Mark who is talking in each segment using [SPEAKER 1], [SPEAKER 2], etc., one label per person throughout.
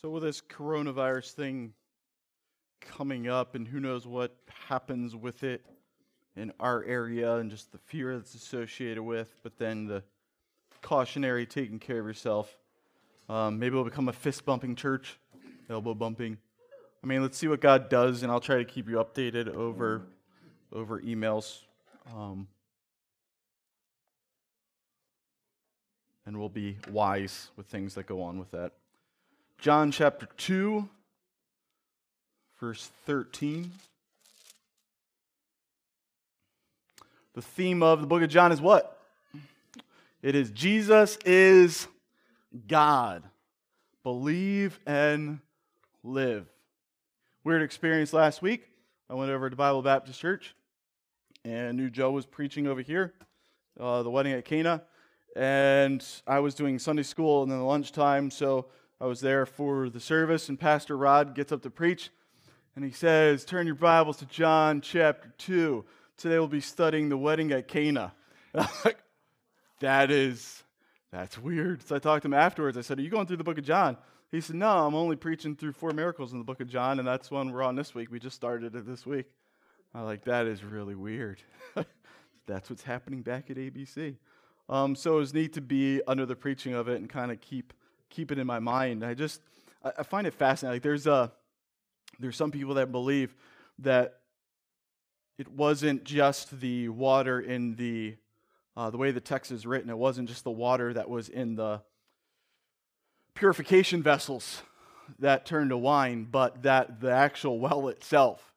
[SPEAKER 1] So, with this coronavirus thing coming up, and who knows what happens with it in our area, and just the fear that's associated with, but then the cautionary taking care of yourself. Um, maybe we'll become a fist bumping church, elbow bumping. I mean, let's see what God does, and I'll try to keep you updated over over emails. Um, and we'll be wise with things that go on with that. John chapter 2, verse 13. The theme of the book of John is what? It is Jesus is God. Believe and live. Weird experience last week. I went over to Bible Baptist Church and knew Joe was preaching over here, uh, the wedding at Cana and I was doing Sunday school and then lunchtime, so I was there for the service, and Pastor Rod gets up to preach, and he says, Turn your Bibles to John chapter 2. Today we'll be studying the wedding at Cana. I'm like, that is, that's weird. So I talked to him afterwards. I said, Are you going through the book of John? He said, No, I'm only preaching through four miracles in the book of John, and that's one we're on this week. We just started it this week. I'm like, That is really weird. that's what's happening back at ABC. Um, so it was neat to be under the preaching of it and kind of keep keep it in my mind. I just I, find it fascinating. Like there's a there's some people that believe that it wasn't just the water in the uh, the way the text is written. It wasn't just the water that was in the purification vessels that turned to wine, but that the actual well itself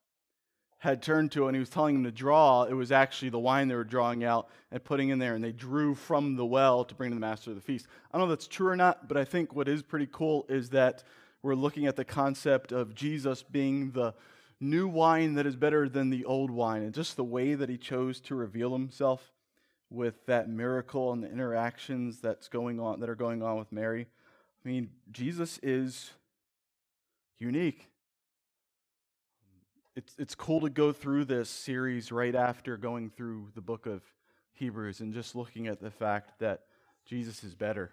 [SPEAKER 1] had turned to and he was telling them to draw, it was actually the wine they were drawing out and putting in there, and they drew from the well to bring to the master of the feast. I don't know if that's true or not, but I think what is pretty cool is that we're looking at the concept of Jesus being the new wine that is better than the old wine, and just the way that he chose to reveal himself with that miracle and the interactions that's going on that are going on with Mary. I mean, Jesus is unique it's, it's cool to go through this series right after going through the book of Hebrews and just looking at the fact that Jesus is better.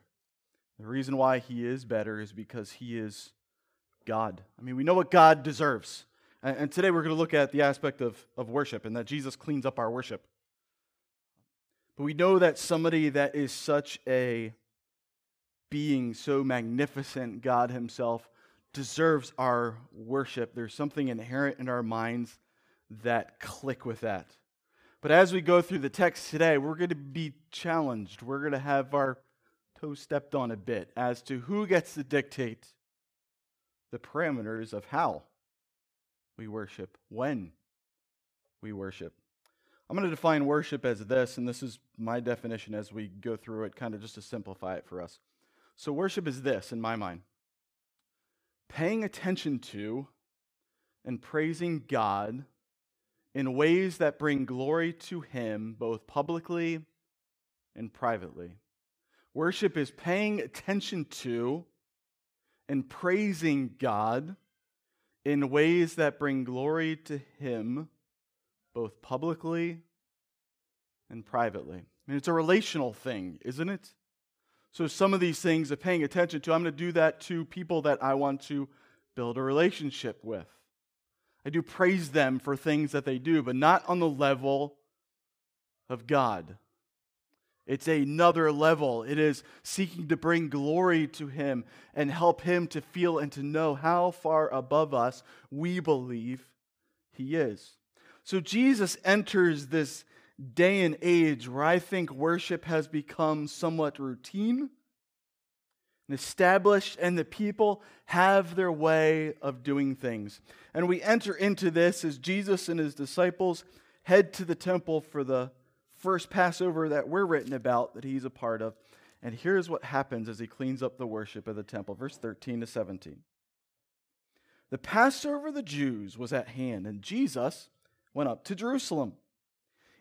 [SPEAKER 1] The reason why he is better is because he is God. I mean, we know what God deserves. And, and today we're going to look at the aspect of, of worship and that Jesus cleans up our worship. But we know that somebody that is such a being, so magnificent, God Himself, deserves our worship. There's something inherent in our minds that click with that. But as we go through the text today, we're going to be challenged. We're going to have our toes stepped on a bit as to who gets to dictate the parameters of how we worship, when we worship. I'm going to define worship as this, and this is my definition as we go through it, kind of just to simplify it for us. So, worship is this in my mind paying attention to and praising God in ways that bring glory to Him, both publicly and privately. Worship is paying attention to and praising God in ways that bring glory to Him, both publicly and privately. Mean, it's a relational thing, isn't it? So, some of these things of paying attention to, I'm going to do that to people that I want to build a relationship with. I do praise them for things that they do, but not on the level of God. It's another level. It is seeking to bring glory to Him and help Him to feel and to know how far above us we believe He is. So Jesus enters this day and age where I think worship has become somewhat routine and established, and the people have their way of doing things. And we enter into this as Jesus and his disciples head to the temple for the first Passover that we're written about, that he's a part of. And here's what happens as he cleans up the worship of the temple, verse 13 to 17. The Passover of the Jews was at hand, and Jesus went up to Jerusalem.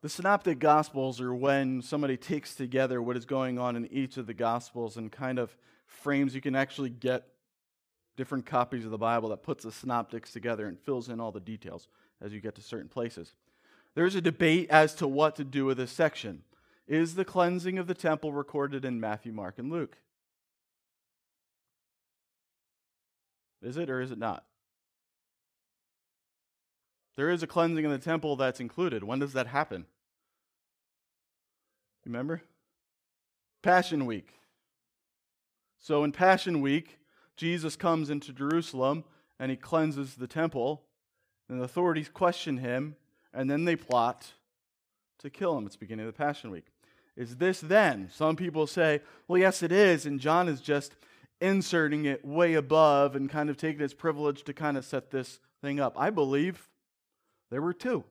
[SPEAKER 1] The synoptic gospels are when somebody takes together what is going on in each of the gospels and kind of frames. You can actually get different copies of the Bible that puts the synoptics together and fills in all the details as you get to certain places. There's a debate as to what to do with this section. Is the cleansing of the temple recorded in Matthew, Mark, and Luke? Is it or is it not? There is a cleansing in the temple that's included. When does that happen? Remember? Passion Week. So in Passion Week, Jesus comes into Jerusalem and he cleanses the temple, and the authorities question him, and then they plot to kill him. It's beginning of the Passion Week. Is this then? Some people say, well, yes, it is, and John is just inserting it way above and kind of taking his privilege to kind of set this thing up. I believe there were two.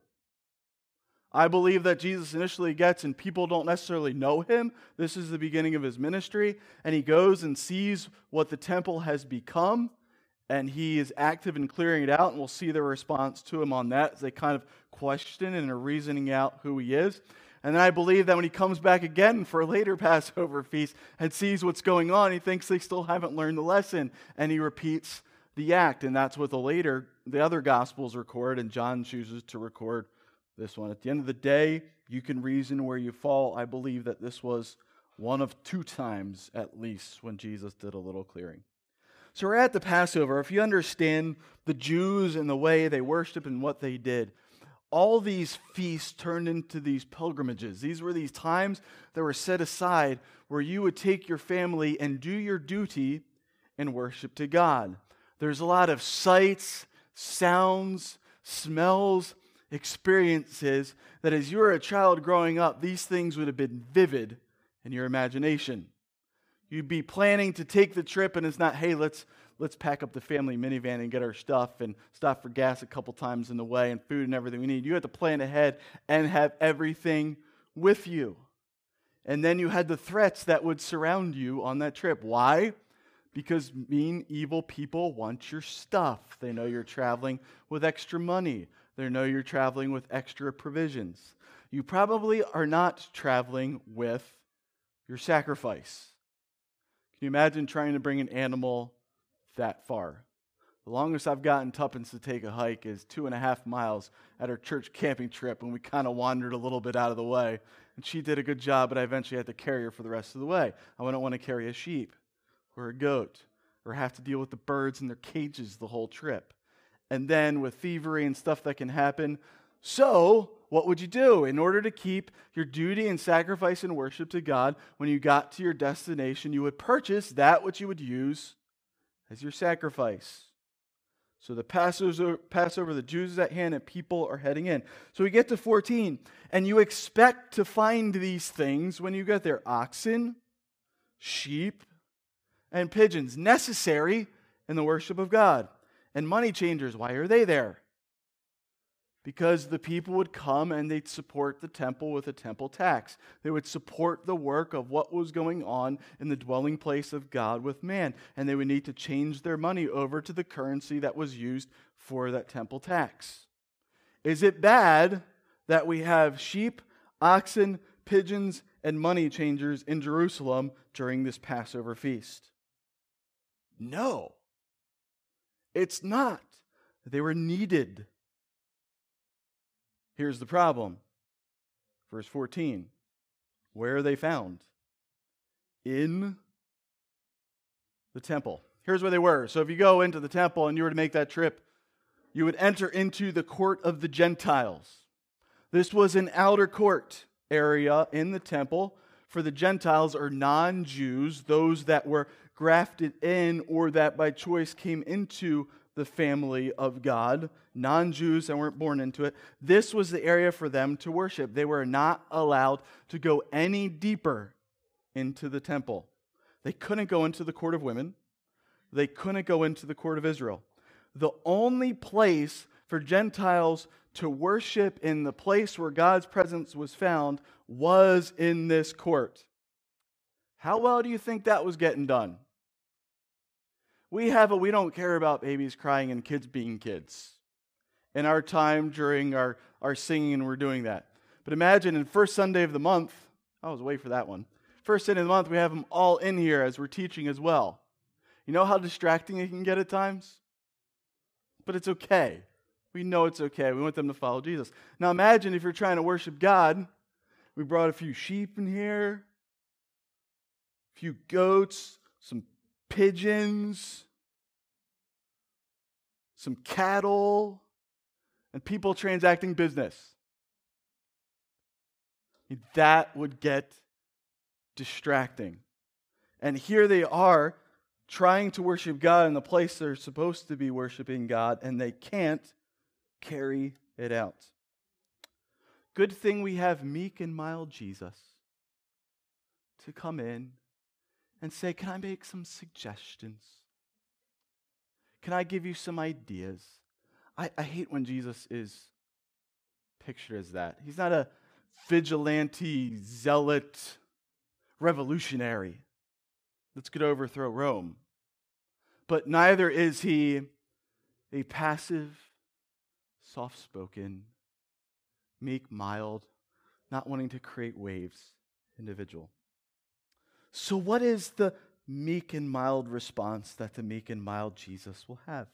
[SPEAKER 1] I believe that Jesus initially gets, and people don't necessarily know him. This is the beginning of his ministry. And he goes and sees what the temple has become, and he is active in clearing it out. And we'll see their response to him on that as they kind of question and are reasoning out who he is. And then I believe that when he comes back again for a later Passover feast and sees what's going on, he thinks they still haven't learned the lesson, and he repeats the act. And that's what the later, the other Gospels record, and John chooses to record this one. At the end of the day, you can reason where you fall. I believe that this was one of two times at least when Jesus did a little clearing. So we're at the Passover. If you understand the Jews and the way they worship and what they did, all these feasts turned into these pilgrimages. These were these times that were set aside where you would take your family and do your duty and worship to God. There's a lot of sights, sounds, smells, experiences that as you were a child growing up, these things would have been vivid in your imagination. You'd be planning to take the trip, and it's not, hey, let's let's pack up the family minivan and get our stuff and stop for gas a couple times in the way and food and everything we need. You had to plan ahead and have everything with you. And then you had the threats that would surround you on that trip. Why? Because mean, evil people want your stuff. They know you're traveling with extra money, they know you're traveling with extra provisions. You probably are not traveling with your sacrifice. Can you imagine trying to bring an animal that far? The longest I've gotten Tuppence to take a hike is two and a half miles at our church camping trip when we kind of wandered a little bit out of the way. And she did a good job, but I eventually had to carry her for the rest of the way. I wouldn't want to carry a sheep or a goat or have to deal with the birds in their cages the whole trip and then with thievery and stuff that can happen. So, what would you do in order to keep your duty and sacrifice and worship to God? When you got to your destination, you would purchase that which you would use as your sacrifice. So the Passover, Passover, the Jews is at hand, and people are heading in. So we get to 14, and you expect to find these things when you get there oxen, sheep, and pigeons, necessary in the worship of God and money changers. Why are they there? Because the people would come and they'd support the temple with a temple tax. They would support the work of what was going on in the dwelling place of God with man. And they would need to change their money over to the currency that was used for that temple tax. Is it bad that we have sheep, oxen, pigeons, and money changers in Jerusalem during this Passover feast? No. It's not. They were needed. Here's the problem. Verse 14. Where are they found? In the temple. Here's where they were. So if you go into the temple and you were to make that trip, you would enter into the court of the Gentiles. This was an outer court area in the temple for the Gentiles or non Jews, those that were grafted in or that by choice came into the family of God, non Jews that weren't born into it. This was the area for them to worship. They were not allowed to go any deeper into the temple. They couldn't go into the court of women, they couldn't go into the court of Israel. The only place for Gentiles to worship in the place where God's presence was found was in this court. How well do you think that was getting done? We have a we don't care about babies crying and kids being kids. In our time during our, our singing, and we're doing that. But imagine in first Sunday of the month, I was away for that one. First Sunday of the month, we have them all in here as we're teaching as well. You know how distracting it can get at times? But it's okay. We know it's okay. We want them to follow Jesus. Now imagine if you're trying to worship God. We brought a few sheep in here, a few goats, some pigeons, some cattle, and people transacting business. That would get distracting. And here they are trying to worship God in the place they're supposed to be worshiping God, and they can't carry it out. Good thing we have meek and mild Jesus to come in and say, Can I make some suggestions? Can I give you some ideas? I, I hate when Jesus is pictured as that. He's not a vigilante, zealot, revolutionary that's going to overthrow Rome. But neither is he a passive, soft spoken, meek, mild, not wanting to create waves individual. So, what is the meek and mild response that the meek and mild Jesus will have?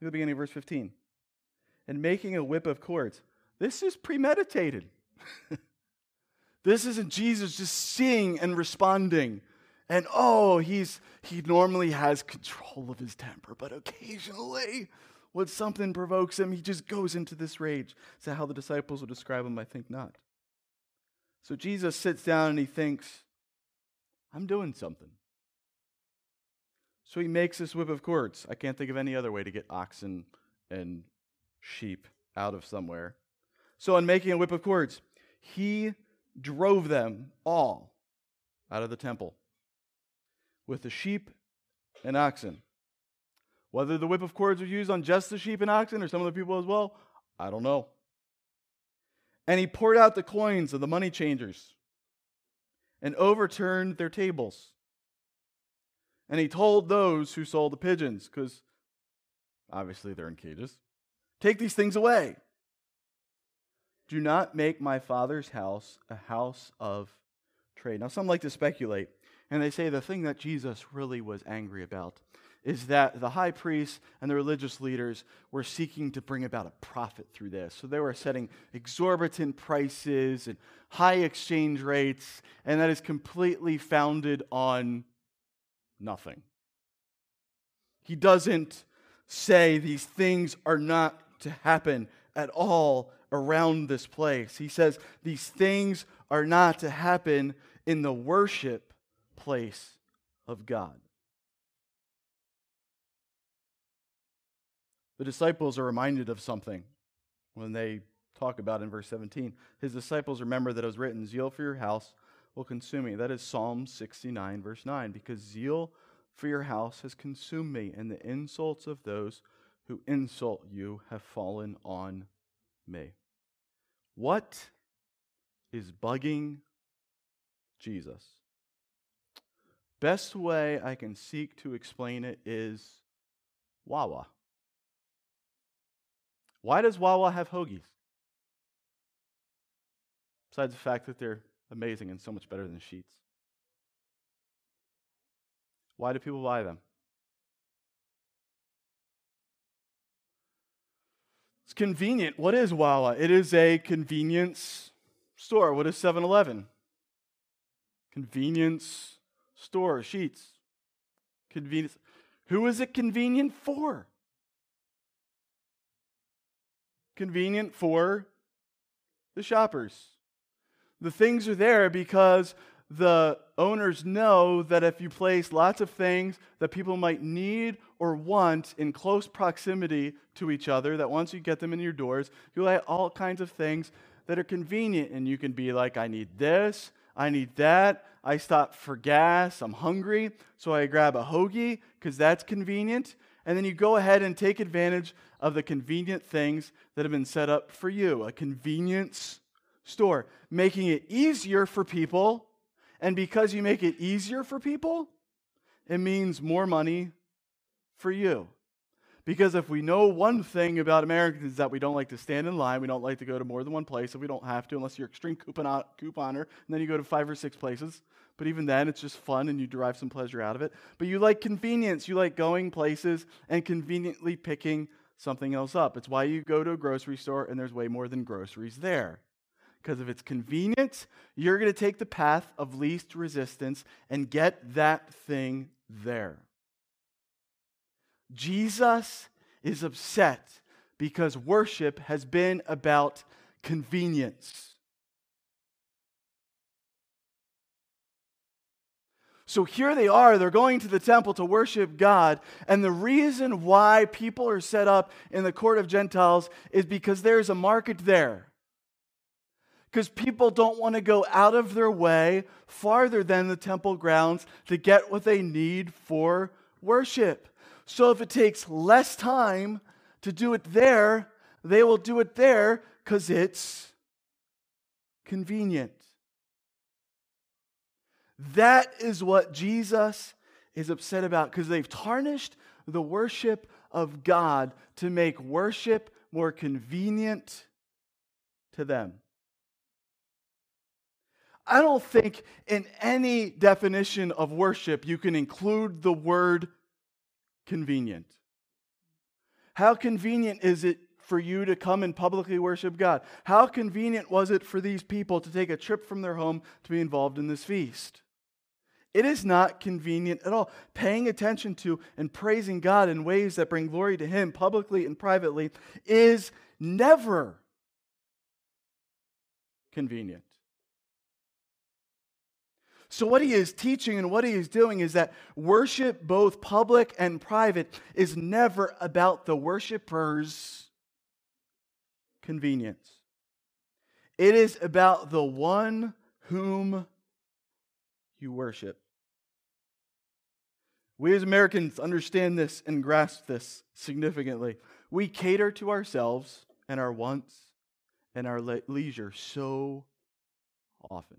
[SPEAKER 1] Look at the beginning of verse 15. And making a whip of cords. This is premeditated. this isn't Jesus just seeing and responding. And oh, he's he normally has control of his temper, but occasionally when something provokes him, he just goes into this rage. Is that how the disciples would describe him? I think not. So Jesus sits down and he thinks, I'm doing something. So he makes this whip of cords. I can't think of any other way to get oxen and sheep out of somewhere. So, in making a whip of cords, he drove them all out of the temple with the sheep and oxen. Whether the whip of cords was used on just the sheep and oxen or some of the people as well, I don't know. And he poured out the coins of the money changers and overturned their tables. And he told those who sold the pigeons, because obviously they're in cages, take these things away. Do not make my father's house a house of trade. Now, some like to speculate, and they say the thing that Jesus really was angry about is that the high priests and the religious leaders were seeking to bring about a profit through this. So they were setting exorbitant prices and high exchange rates, and that is completely founded on nothing. He doesn't say these things are not to happen at all around this place. He says these things are not to happen in the worship place of God. The disciples are reminded of something when they talk about in verse 17. His disciples remember that it was written, Zeal for your house will consume me. That is Psalm 69, verse 9. Because zeal for your house has consumed me, and the insults of those who insult you have fallen on me. What is bugging Jesus? Best way I can seek to explain it is Wawa. Why does Wawa have hoagies? Besides the fact that they're amazing and so much better than Sheetz. Why do people buy them? It's convenient. What is Wawa? It is a convenience store. What is 7 Eleven? Convenience store. Sheetz. Convenience. Who is it convenient for? Convenient for the shoppers. The things are there because the owners know that if you place lots of things that people might need or want in close proximity to each other, that once you get them in your doors, you'll have all kinds of things that are convenient. And you can be like, I need this, I need that, I stop for gas, I'm hungry, so I grab a hoagie because that's convenient. And then you go ahead and take advantage of the convenient things that have been set up for you a convenience store, making it easier for people. And because you make it easier for people, it means more money for you. Because if we know one thing about Americans is that we don't like to stand in line, we don't like to go to more than one place if we don't have to, unless you're extreme coupon, couponer, and then you go to five or six places. But even then, it's just fun and you derive some pleasure out of it. But you like convenience. You like going places and conveniently picking something else up. It's why you go to a grocery store and there's way more than groceries there. Because if it's convenient, you're going to take the path of least resistance and get that thing there. Jesus is upset because worship has been about convenience. So here they are, they're going to the temple to worship God. And the reason why people are set up in the court of Gentiles is because there's a market there. Because people don't want to go out of their way farther than the temple grounds to get what they need for worship. So if it takes less time to do it there, they will do it there because it's convenient. That is what Jesus is upset about because they've tarnished the worship of God to make worship more convenient to them. I don't think in any definition of worship you can include the word convenient. How convenient is it for you to come and publicly worship God? How convenient was it for these people to take a trip from their home to be involved in this feast? It is not convenient at all. Paying attention to and praising God in ways that bring glory to Him publicly and privately is never convenient. So, what he is teaching and what he is doing is that worship, both public and private, is never about the worshiper's convenience. It is about the one whom you worship. We as Americans understand this and grasp this significantly. We cater to ourselves and our wants and our le- leisure so often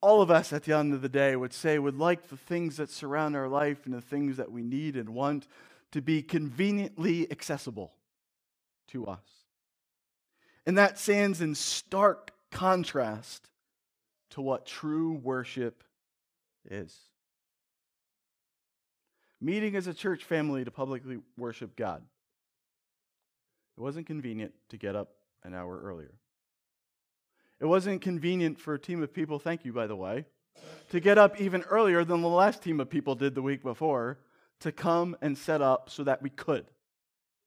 [SPEAKER 1] all of us at the end of the day would say would like the things that surround our life and the things that we need and want to be conveniently accessible to us. And that stands in stark contrast to what true worship is. Meeting as a church family to publicly worship God. It wasn't convenient to get up an hour earlier. It wasn't convenient for a team of people, thank you, by the way, to get up even earlier than the last team of people did the week before to come and set up so that we could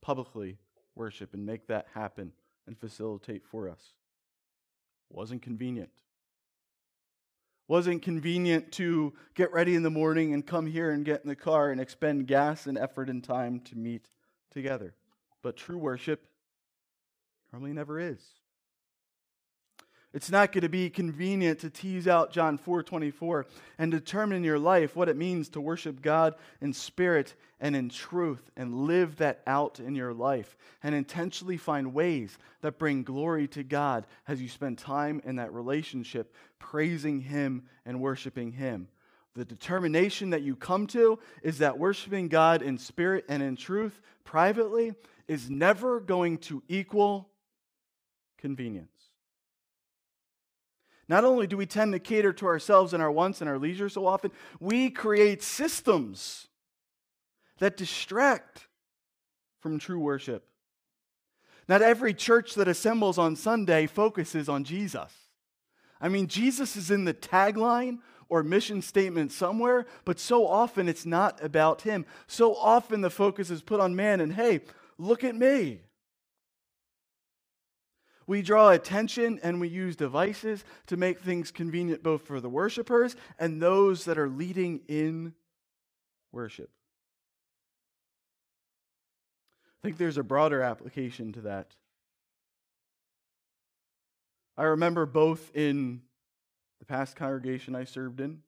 [SPEAKER 1] publicly worship and make that happen and facilitate for us. Wasn't convenient. Wasn't convenient to get ready in the morning and come here and get in the car and expend gas and effort and time to meet together. But true worship normally never is. It's not going to be convenient to tease out John 4:24 and determine in your life what it means to worship God in spirit and in truth and live that out in your life and intentionally find ways that bring glory to God as you spend time in that relationship praising him and worshiping him. The determination that you come to is that worshiping God in spirit and in truth privately is never going to equal convenience. Not only do we tend to cater to ourselves and our wants and our leisure so often, we create systems that distract from true worship. Not every church that assembles on Sunday focuses on Jesus. I mean, Jesus is in the tagline or mission statement somewhere, but so often it's not about him. So often the focus is put on man, and hey, look at me. We draw attention and we use devices to make things convenient both for the worshipers and those that are leading in worship. I think there's a broader application to that. I remember both in the past congregation I served in,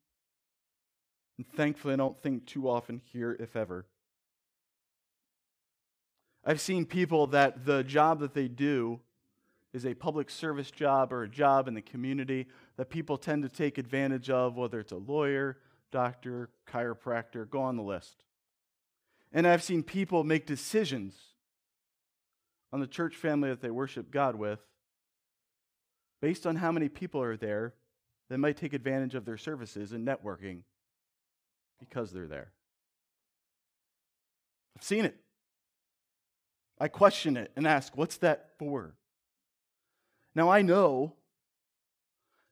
[SPEAKER 1] and thankfully I don't think too often here, if ever. I've seen people that the job that they do is a public service job or a job in the community that people tend to take advantage of, whether it's a lawyer, doctor, chiropractor, go on the list. And I've seen people make decisions on the church family that they worship God with based on how many people are there that might take advantage of their services and networking because they're there. I've seen it. I question it and ask, what's that for? Now, I know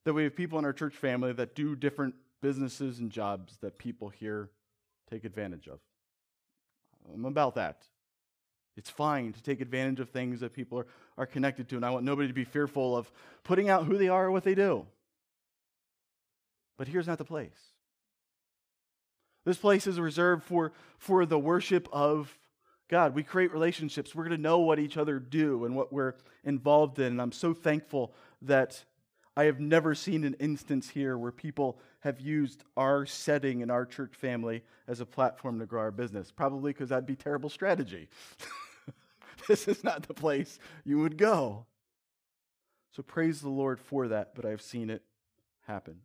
[SPEAKER 1] that we have people in our church family that do different businesses and jobs that people here take advantage of. I'm about that. It's fine to take advantage of things that people are, are connected to, and I want nobody to be fearful of putting out who they are or what they do. But here's not the place. This place is reserved for, for the worship of God. We create relationships. We're going to know what each other do and what we're involved in. And I'm so thankful that I have never seen an instance here where people have used our setting and our church family as a platform to grow our business. Probably because that'd be terrible strategy. this is not the place you would go. So praise the Lord for that, but I've seen it happen.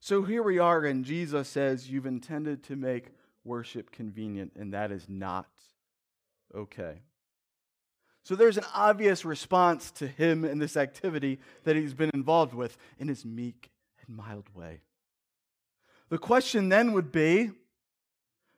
[SPEAKER 1] So here we are, and Jesus says, You've intended to make worship convenient, and that is not okay. So there's an obvious response to him in this activity that he's been involved with in his meek and mild way. The question then would be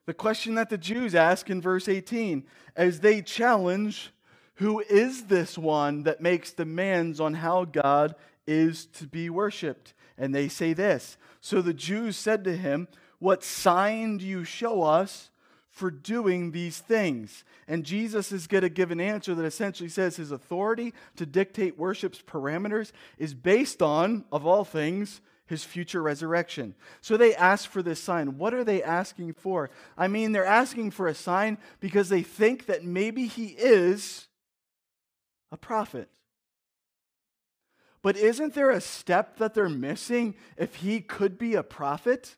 [SPEAKER 1] the question that the Jews ask in verse 18 as they challenge who is this one that makes demands on how God is to be worshiped? And they say this. So the Jews said to him, What sign do you show us for doing these things. And Jesus is going to give an answer that essentially says his authority to dictate worship's parameters is based on, of all things, his future resurrection. So they ask for this sign. What are they asking for? I mean, they're asking for a sign because they think that maybe he is a prophet. But isn't there a step that they're missing if he could be a prophet?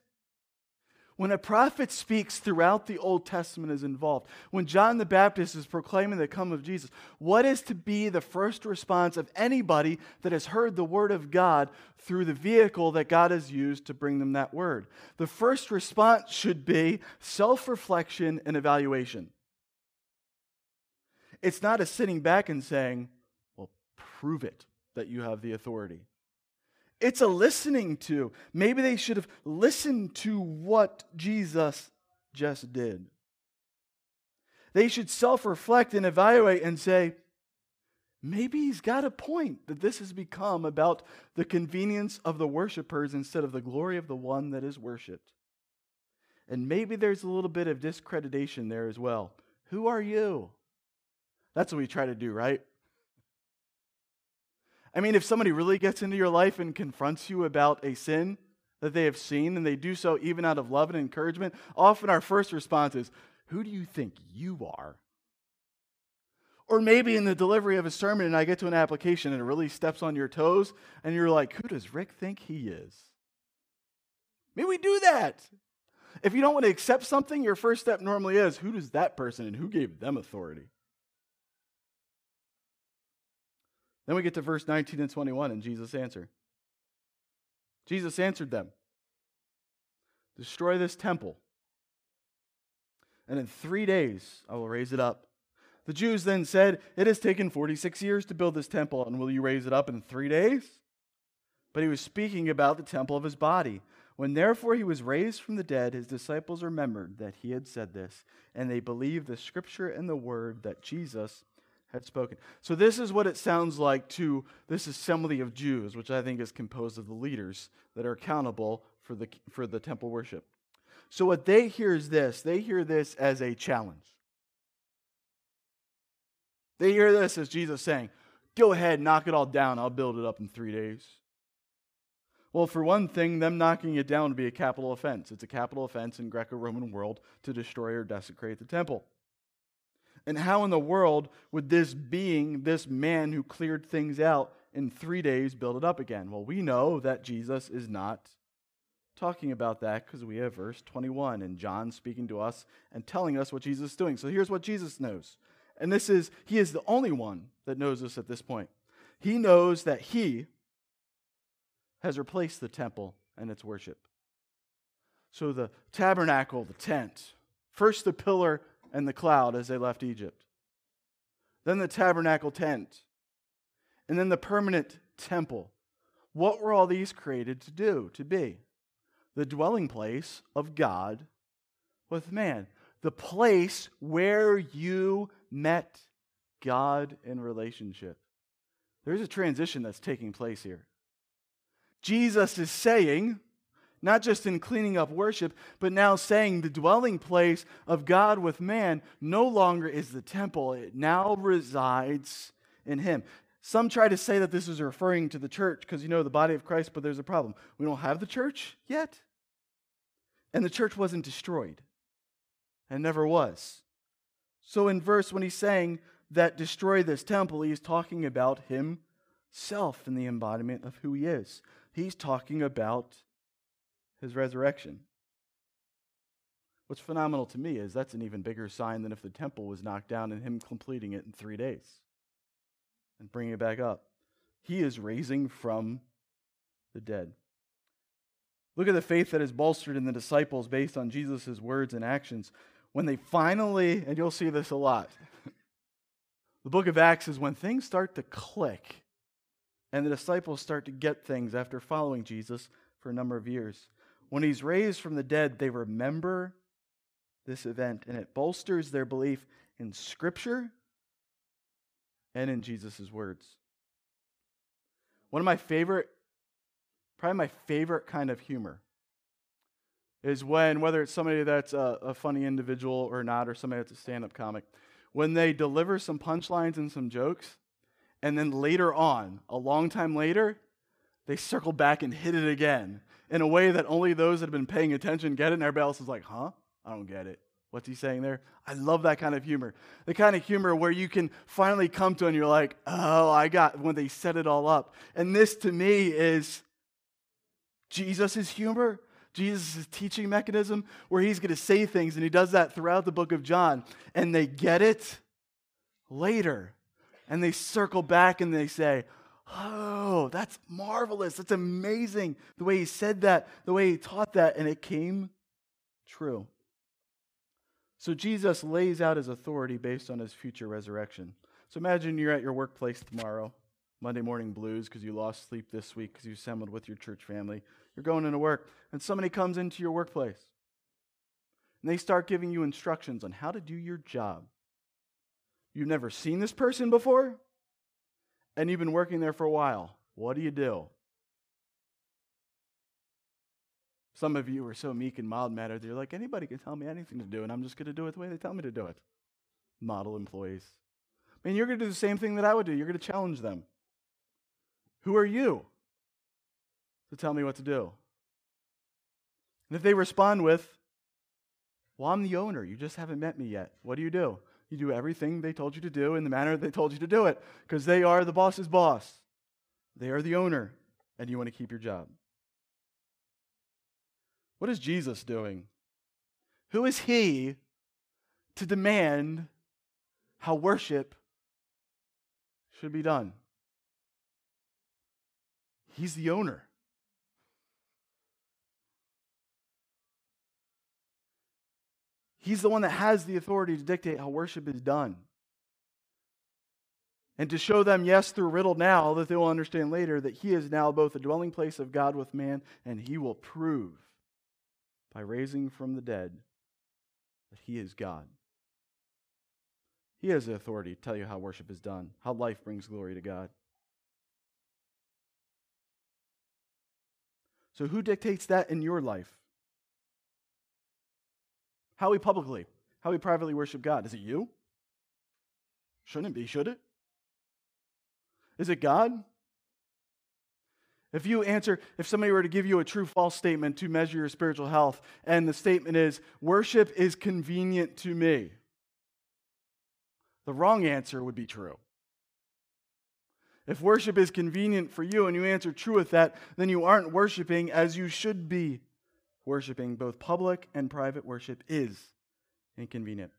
[SPEAKER 1] When a prophet speaks throughout the Old Testament is involved, when John the Baptist is proclaiming the come of Jesus, what is to be the first response of anybody that has heard the word of God through the vehicle that God has used to bring them that word? The first response should be self reflection and evaluation. It's not a sitting back and saying, well, prove it that you have the authority. It's a listening to. Maybe they should have listened to what Jesus just did. They should self reflect and evaluate and say, maybe he's got a point that this has become about the convenience of the worshipers instead of the glory of the one that is worshiped. And maybe there's a little bit of discreditation there as well. Who are you? That's what we try to do, right? I mean, if somebody really gets into your life and confronts you about a sin that they have seen, and they do so even out of love and encouragement, often our first response is, Who do you think you are? Or maybe in the delivery of a sermon, and I get to an application and it really steps on your toes, and you're like, Who does Rick think he is? Maybe we do that. If you don't want to accept something, your first step normally is, Who does that person and who gave them authority? Then we get to verse 19 and 21 and Jesus' answer. Jesus answered them Destroy this temple, and in three days I will raise it up. The Jews then said, It has taken 46 years to build this temple, and will you raise it up in three days? But he was speaking about the temple of his body. When therefore he was raised from the dead, his disciples remembered that he had said this, and they believed the scripture and the word that Jesus had spoken. So, this is what it sounds like to this assembly of Jews, which I think is composed of the leaders that are accountable for the, for the temple worship. So, what they hear is this they hear this as a challenge. They hear this as Jesus saying, Go ahead, knock it all down. I'll build it up in three days. Well, for one thing, them knocking it down would be a capital offense. It's a capital offense in Greco Roman world to destroy or desecrate the temple. And how in the world would this being, this man who cleared things out in three days, build it up again? Well, we know that Jesus is not talking about that because we have verse 21 and John speaking to us and telling us what Jesus is doing. So here's what Jesus knows. And this is, he is the only one that knows this at this point. He knows that he has replaced the temple and its worship. So the tabernacle, the tent, first the pillar and the cloud as they left Egypt, then the tabernacle tent, and then the permanent temple. What were all these created to do, to be? The dwelling place of God with man, the place where you met God in relationship. There's a transition that's taking place here. Jesus is saying, not just in cleaning up worship, but now saying the dwelling place of God with man no longer is the temple, it now resides in Him. Some try to say that this is referring to the church because you know the body of Christ, but there's a problem. We don't have the church yet. And the church wasn't destroyed, and never was. So in verse, when he's saying that destroy this temple, he's talking about himself and the embodiment of who he is. He's talking about his resurrection. What's phenomenal to me is that's an even bigger sign than if the temple was knocked down and him completing it in three days and bringing it back up. He is raising from the dead. Look at the faith that is bolstered in the disciples based on Jesus' words and actions. When they finally, and you'll see this a lot, the book of Acts is when things start to click and the disciples start to get things after following Jesus for a number of years. When he's raised from the dead, they remember this event, and it bolsters their belief in Scripture and in Jesus' words. One of my favorite, probably my favorite kind of humor is when, whether it's somebody that's a, a funny individual or not, or somebody that's a stand up comic, when they deliver some punchlines and some jokes, and then later on, a long time later, they circle back and hit it again in a way that only those that have been paying attention get it, and everybody else is like, huh? I don't get it. What's he saying there? I love that kind of humor. The kind of humor where you can finally come to and you're like, oh, I got when they set it all up. And this to me is Jesus' humor, Jesus' teaching mechanism, where he's going to say things, and he does that throughout the book of John. And they get it later. And they circle back and they say, Oh, that's marvelous. That's amazing. The way he said that, the way he taught that, and it came true. So Jesus lays out his authority based on his future resurrection. So imagine you're at your workplace tomorrow, Monday morning blues because you lost sleep this week because you assembled with your church family. You're going into work, and somebody comes into your workplace. And they start giving you instructions on how to do your job. You've never seen this person before? And you've been working there for a while. What do you do? Some of you are so meek and mild mannered, you're like, anybody can tell me anything to do, and I'm just going to do it the way they tell me to do it. Model employees. I mean, you're going to do the same thing that I would do. You're going to challenge them. Who are you to tell me what to do? And if they respond with, well, I'm the owner, you just haven't met me yet, what do you do? You do everything they told you to do in the manner they told you to do it because they are the boss's boss. They are the owner, and you want to keep your job. What is Jesus doing? Who is he to demand how worship should be done? He's the owner. He's the one that has the authority to dictate how worship is done. And to show them, yes, through riddle now, that they will understand later that he is now both the dwelling place of God with man, and he will prove by raising from the dead that he is God. He has the authority to tell you how worship is done, how life brings glory to God. So, who dictates that in your life? How we publicly, how we privately worship God. Is it you? Shouldn't it be, should it? Is it God? If you answer, if somebody were to give you a true false statement to measure your spiritual health, and the statement is, worship is convenient to me, the wrong answer would be true. If worship is convenient for you and you answer true with that, then you aren't worshiping as you should be worshiping, both public and private worship, is inconvenient.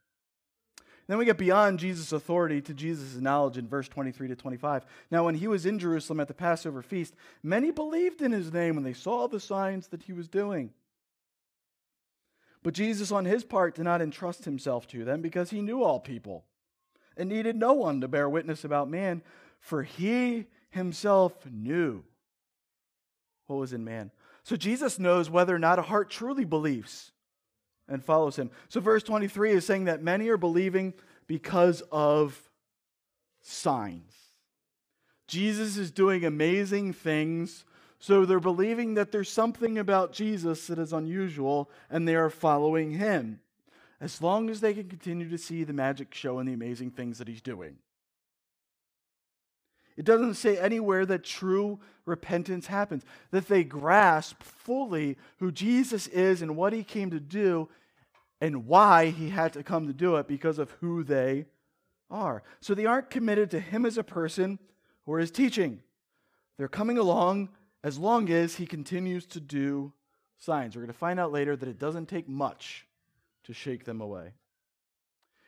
[SPEAKER 1] Then we get beyond Jesus' authority to Jesus' knowledge in verse 23 to 25. Now, when he was in Jerusalem at the Passover feast, many believed in his name when they saw the signs that he was doing. But Jesus, on his part, did not entrust himself to them because he knew all people and needed no one to bear witness about man, for he himself knew what was in man. So Jesus knows whether or not a heart truly believes and follows him. So verse 23 is saying that many are believing because of signs. Jesus is doing amazing things, so they're believing that there's something about Jesus that is unusual and they are following him as long as they can continue to see the magic show and the amazing things that he's doing. It doesn't say anywhere that true repentance happens, that they grasp fully who Jesus is and what he came to do and why he had to come to do it because of who they are. So they aren't committed to him as a person or his teaching. They're coming along as long as he continues to do signs. We're going to find out later that it doesn't take much to shake them away.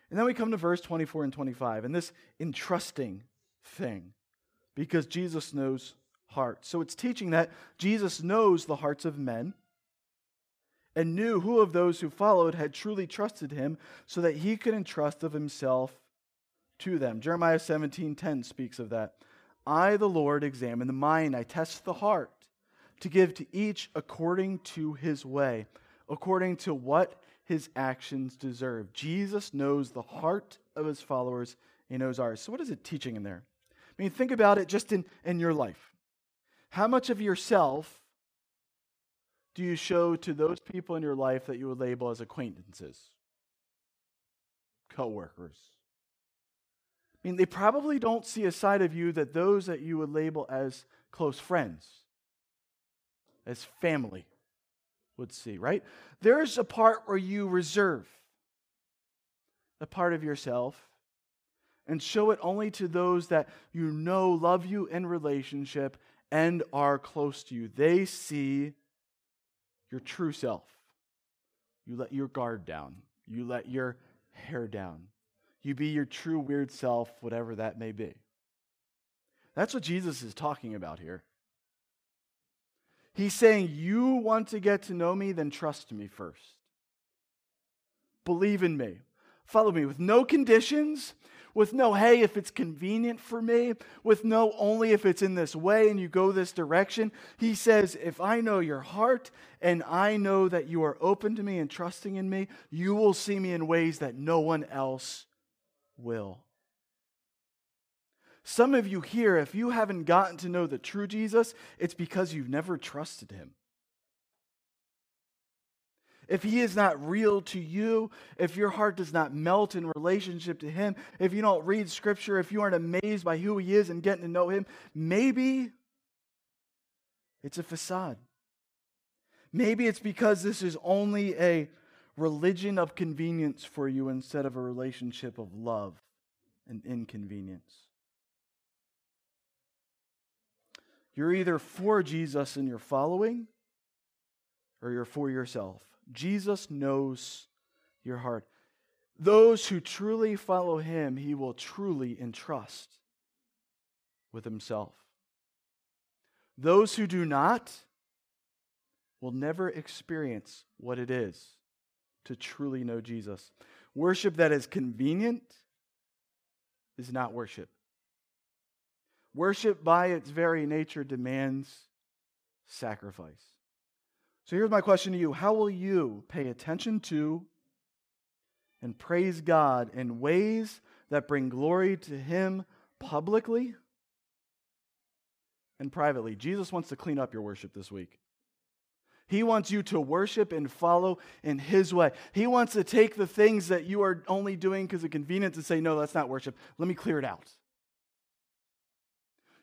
[SPEAKER 1] And then we come to verse 24 and 25, and this entrusting thing because Jesus knows hearts. So it's teaching that Jesus knows the hearts of men and knew who of those who followed had truly trusted him so that he could entrust of himself to them. Jeremiah 17:10 speaks of that. I the Lord examine the mind, I test the heart to give to each according to his way, according to what his actions deserve. Jesus knows the heart of his followers, he knows ours. So what is it teaching in there? I mean, think about it just in, in your life. How much of yourself do you show to those people in your life that you would label as acquaintances, coworkers? I mean, they probably don't see a side of you that those that you would label as close friends, as family, would see, right? There's a part where you reserve a part of yourself and show it only to those that you know love you in relationship and are close to you. They see your true self. You let your guard down, you let your hair down. You be your true weird self, whatever that may be. That's what Jesus is talking about here. He's saying, You want to get to know me, then trust me first. Believe in me. Follow me with no conditions, with no, hey, if it's convenient for me, with no, only if it's in this way and you go this direction. He says, if I know your heart and I know that you are open to me and trusting in me, you will see me in ways that no one else will. Some of you here, if you haven't gotten to know the true Jesus, it's because you've never trusted him if he is not real to you, if your heart does not melt in relationship to him, if you don't read scripture, if you aren't amazed by who he is and getting to know him, maybe it's a facade. Maybe it's because this is only a religion of convenience for you instead of a relationship of love and inconvenience. You're either for Jesus and you're following, or you're for yourself. Jesus knows your heart. Those who truly follow him, he will truly entrust with himself. Those who do not will never experience what it is to truly know Jesus. Worship that is convenient is not worship. Worship, by its very nature, demands sacrifice. So here's my question to you How will you pay attention to and praise God in ways that bring glory to Him publicly and privately? Jesus wants to clean up your worship this week. He wants you to worship and follow in His way. He wants to take the things that you are only doing because of convenience and say, no, that's not worship. Let me clear it out.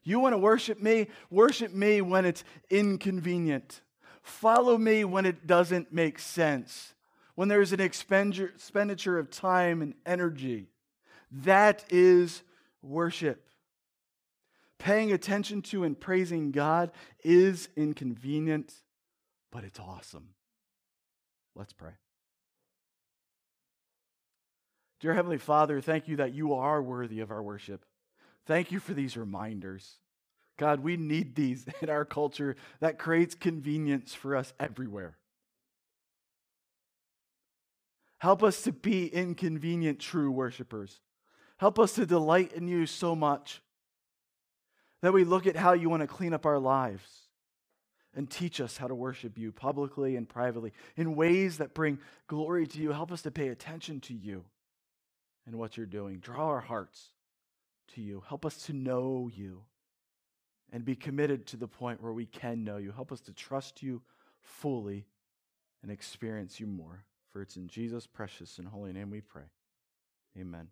[SPEAKER 1] You want to worship me? Worship me when it's inconvenient. Follow me when it doesn't make sense, when there's an expenditure of time and energy. That is worship. Paying attention to and praising God is inconvenient, but it's awesome. Let's pray. Dear Heavenly Father, thank you that you are worthy of our worship. Thank you for these reminders. God, we need these in our culture that creates convenience for us everywhere. Help us to be inconvenient, true worshipers. Help us to delight in you so much that we look at how you want to clean up our lives and teach us how to worship you publicly and privately in ways that bring glory to you. Help us to pay attention to you and what you're doing. Draw our hearts to you. Help us to know you and be committed to the point where we can know you. Help us to trust you fully and experience you more. For it's in Jesus' precious and holy name we pray. Amen.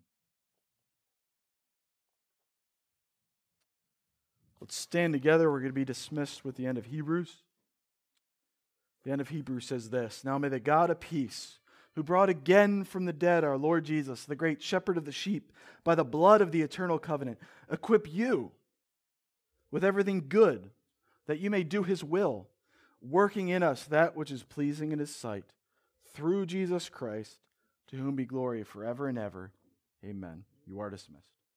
[SPEAKER 1] Let's stand together. We're going to be dismissed with the end of Hebrews. The end of Hebrews says this Now may the God of peace, who brought again from the dead our Lord Jesus, the great shepherd of the sheep, by the blood of the eternal covenant, equip you with everything good, that you may do his will, working in us that which is pleasing in his sight, through Jesus Christ, to whom be glory forever and ever. Amen. You are dismissed.